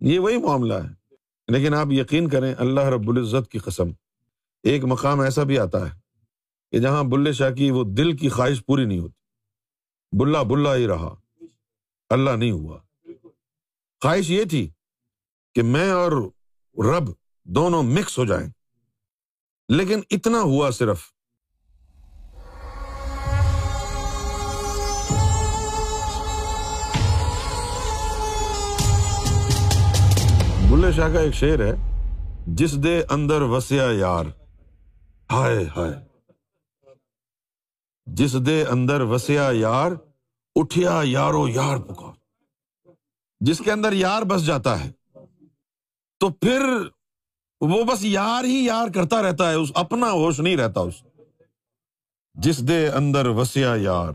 یہ وہی معاملہ ہے۔ لیکن آپ یقین کریں اللہ رب العزت کی قسم، ایک مقام ایسا بھی آتا ہے کہ جہاں بلے شاہ کی وہ دل کی خواہش پوری نہیں ہوتی۔ بلا بلا ہی رہا، اللہ نہیں ہوا۔ خواہش یہ تھی کہ میں اور رب دونوں مکس ہو جائیں۔ لیکن اتنا ہوا صرف بلے شاہ کا ایک شعر ہے، جس دے اندر وسیا یار۔ ہائے ہائے۔ جس دے اندر وسیا یار، اٹھیا یارو یار پکار۔ جس کے اندر یار بس جاتا ہے، تو پھر وہ بس یار ہی یار کرتا رہتا ہے، اس اپنا ہوش نہیں رہتا اس۔ جس دے اندر وسیا یار،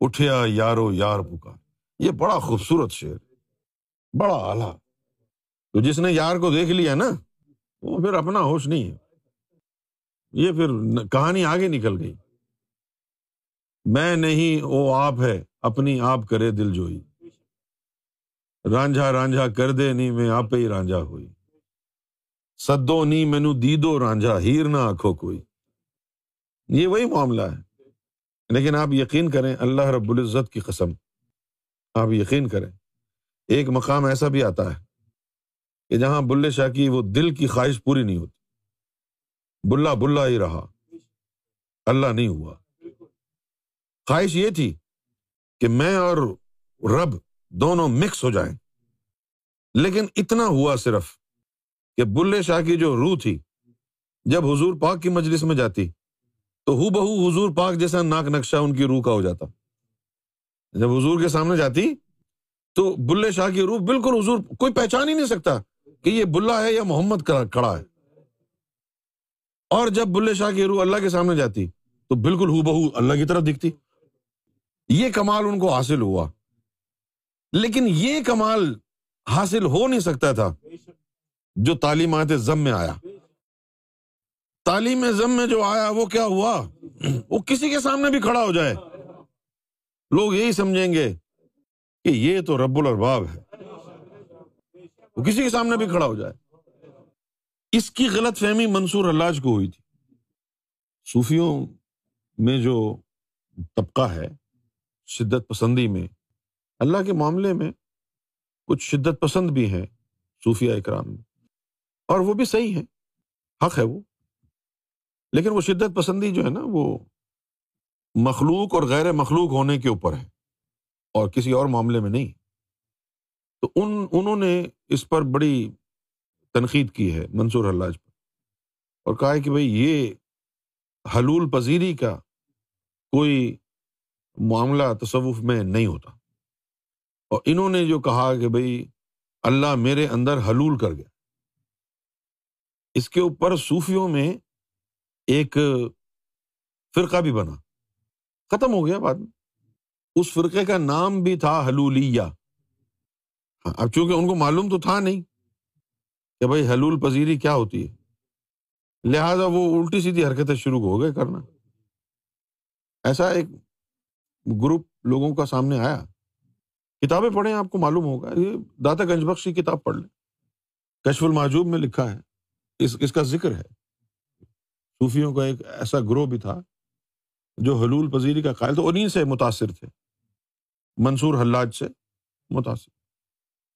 اٹھیا یارو یار پکار۔ یہ بڑا خوبصورت شعر، بڑا اعلی۔ تو جس نے یار کو دیکھ لیا نا، وہ پھر اپنا ہوش نہیں ہے۔ یہ پھر کہانی آگے نکل گئی۔ میں نہیں، وہ آپ ہے، اپنی آپ کرے دل جوئی۔ رانجھا رانجھا کر دے، نہیں میں آپ ہی رانجھا ہوئی۔ سدو نی مینو دیدو رانجھا، ہیر نہ آنکھو کوئی۔ یہ وہی معاملہ ہے۔ لیکن آپ یقین کریں، اللہ رب العزت کی قسم۔ آپ یقین کریں، ایک مقام ایسا بھی آتا ہے۔ کہ جہاں بلے شاہ کی وہ دل کی خواہش پوری نہیں ہوتی۔ بلا بلا ہی رہا۔ اللہ نہیں ہوا۔ خواہش یہ تھی کہ میں اور رب دونوں مکس ہو جائیں۔ لیکن اتنا ہوا صرف کہ بلے شاہ کی جو روح تھی، جب حضور پاک کی مجلس میں جاتی، تو ہو بہو حضور پاک جیسا ناک نقشہ ان کی روح کا ہو جاتا۔ جب حضور کے سامنے جاتی، تو بلے شاہ کی روح بالکل حضور کوئی پہچان ہی نہیں سکتا۔ کہ یہ بلا ہے یا محمد کڑا ہے۔ اور جب بلے شاہ کی روح اللہ کے سامنے جاتی تو بالکل ہو بہو اللہ کی طرف دکھتی۔ یہ کمال ان کو حاصل ہوا۔ لیکن یہ کمال حاصل ہو نہیں سکتا تھا جو تعلیمات ضم میں آیا۔ تعلیم ضم میں جو آیا وہ کیا ہوا؟ وہ کسی کے سامنے بھی کھڑا ہو جائے۔ لوگ یہی سمجھیں گے کہ یہ تو رب الرباب ہے۔ وہ کسی کے سامنے بھی کھڑا ہو جائے۔ اس کی غلط فہمی منصور اللہ کو ہوئی تھی۔ صوفیوں میں جو طبقہ ہے، شدت پسندی میں، اللہ کے معاملے میں کچھ شدت پسند بھی ہیں صوفیہ اکرام میں۔ اور وہ بھی صحیح ہے حق ہے وہ۔ لیکن وہ شدت پسندی جو ہے نا، وہ مخلوق اور غیر مخلوق ہونے کے اوپر ہے۔ اور کسی اور معاملے میں نہیں۔ تو ان انہوں نے اس پر بڑی تنقید کی ہے منصور حلاج پر اور کہا ہے کہ بھائی یہ حلول پذیری کا کوئی معاملہ تصوف میں نہیں ہوتا۔ اور انہوں نے جو کہا کہ بھائی اللہ میرے اندر حلول کر گیا۔ اس کے اوپر صوفیوں میں ایک فرقہ بھی بنا۔ ختم ہو گیا بعد میں۔ اس فرقے کا نام بھی تھا حلولیا ہاں، اب چونکہ ان کو معلوم تو تھا نہیں کہ بھائی حلول پذیری کیا ہوتی ہے۔ لہذا وہ الٹی سیدھی حرکتیں شروع ہو گئے کرنا۔ ایسا ایک گروپ لوگوں کا سامنے آیا۔ کتابیں پڑھیں، آپ کو معلوم ہوگا۔ یہ داتا گنج بخشی کتاب پڑھ لیں۔ کشف الماجوب میں لکھا ہے۔ اس اس کا ذکر ہے۔ صوفیوں کا ایک ایسا گروہ بھی تھا جو حلول پذیری کا قائل تھا انہیں سے متاثر تھے۔ منصور حلاج سے متاثر۔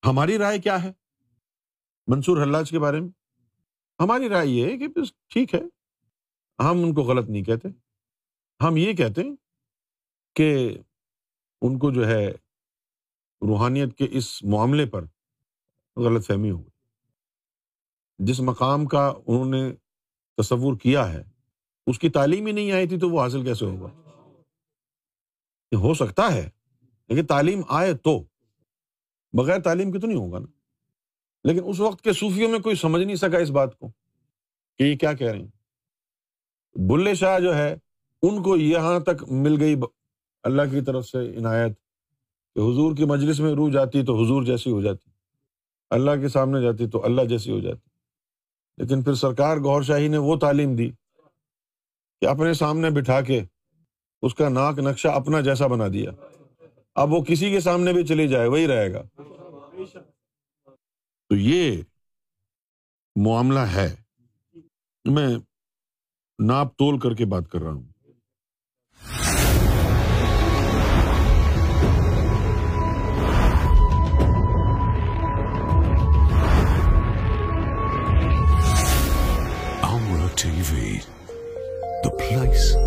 ہماری رائے کیا ہے؟ منصور حلاج کے بارے میں؟ ہماری رائے یہ ہے کہ بس ٹھیک ہے، ہم ان کو غلط نہیں کہتے۔ ہم یہ کہتے ہیں کہ ان کو جو ہے روحانیت کے اس معاملے پر غلط فہمی ہو گئی۔ جس مقام کا انہوں نے تصور کیا ہے، اس کی تعلیم ہی نہیں آئی تھی تو وہ حاصل کیسے ہوگا؟ ہو سکتا ہے، لیکن تعلیم آئے تو۔ بغیر تعلیم کی تو نہیں ہوگا نا۔ لیکن اس وقت کے صوفیوں میں کوئی سمجھ نہیں سکا اس بات کو کہ یہ کیا کہہ رہے ہیں۔ بلے شاہ جو ہے، ان کو یہاں تک مل گئی اللہ کی طرف سے عنایت کہ حضور کی مجلس میں روح جاتی تو حضور جیسی ہو جاتی۔ اللہ کے سامنے جاتی تو اللہ جیسی ہو جاتی۔ لیکن پھر سرکار گور شاہی نے وہ تعلیم دی کہ اپنے سامنے بٹھا کے اس کا ناک نقشہ اپنا جیسا بنا دیا۔ اب وہ کسی کے سامنے بھی چلی جائے، وہی رہے گا۔ تو یہ معاملہ ہے۔ میں ناپ تول کر کے بات کر رہا ہوں۔ T V the place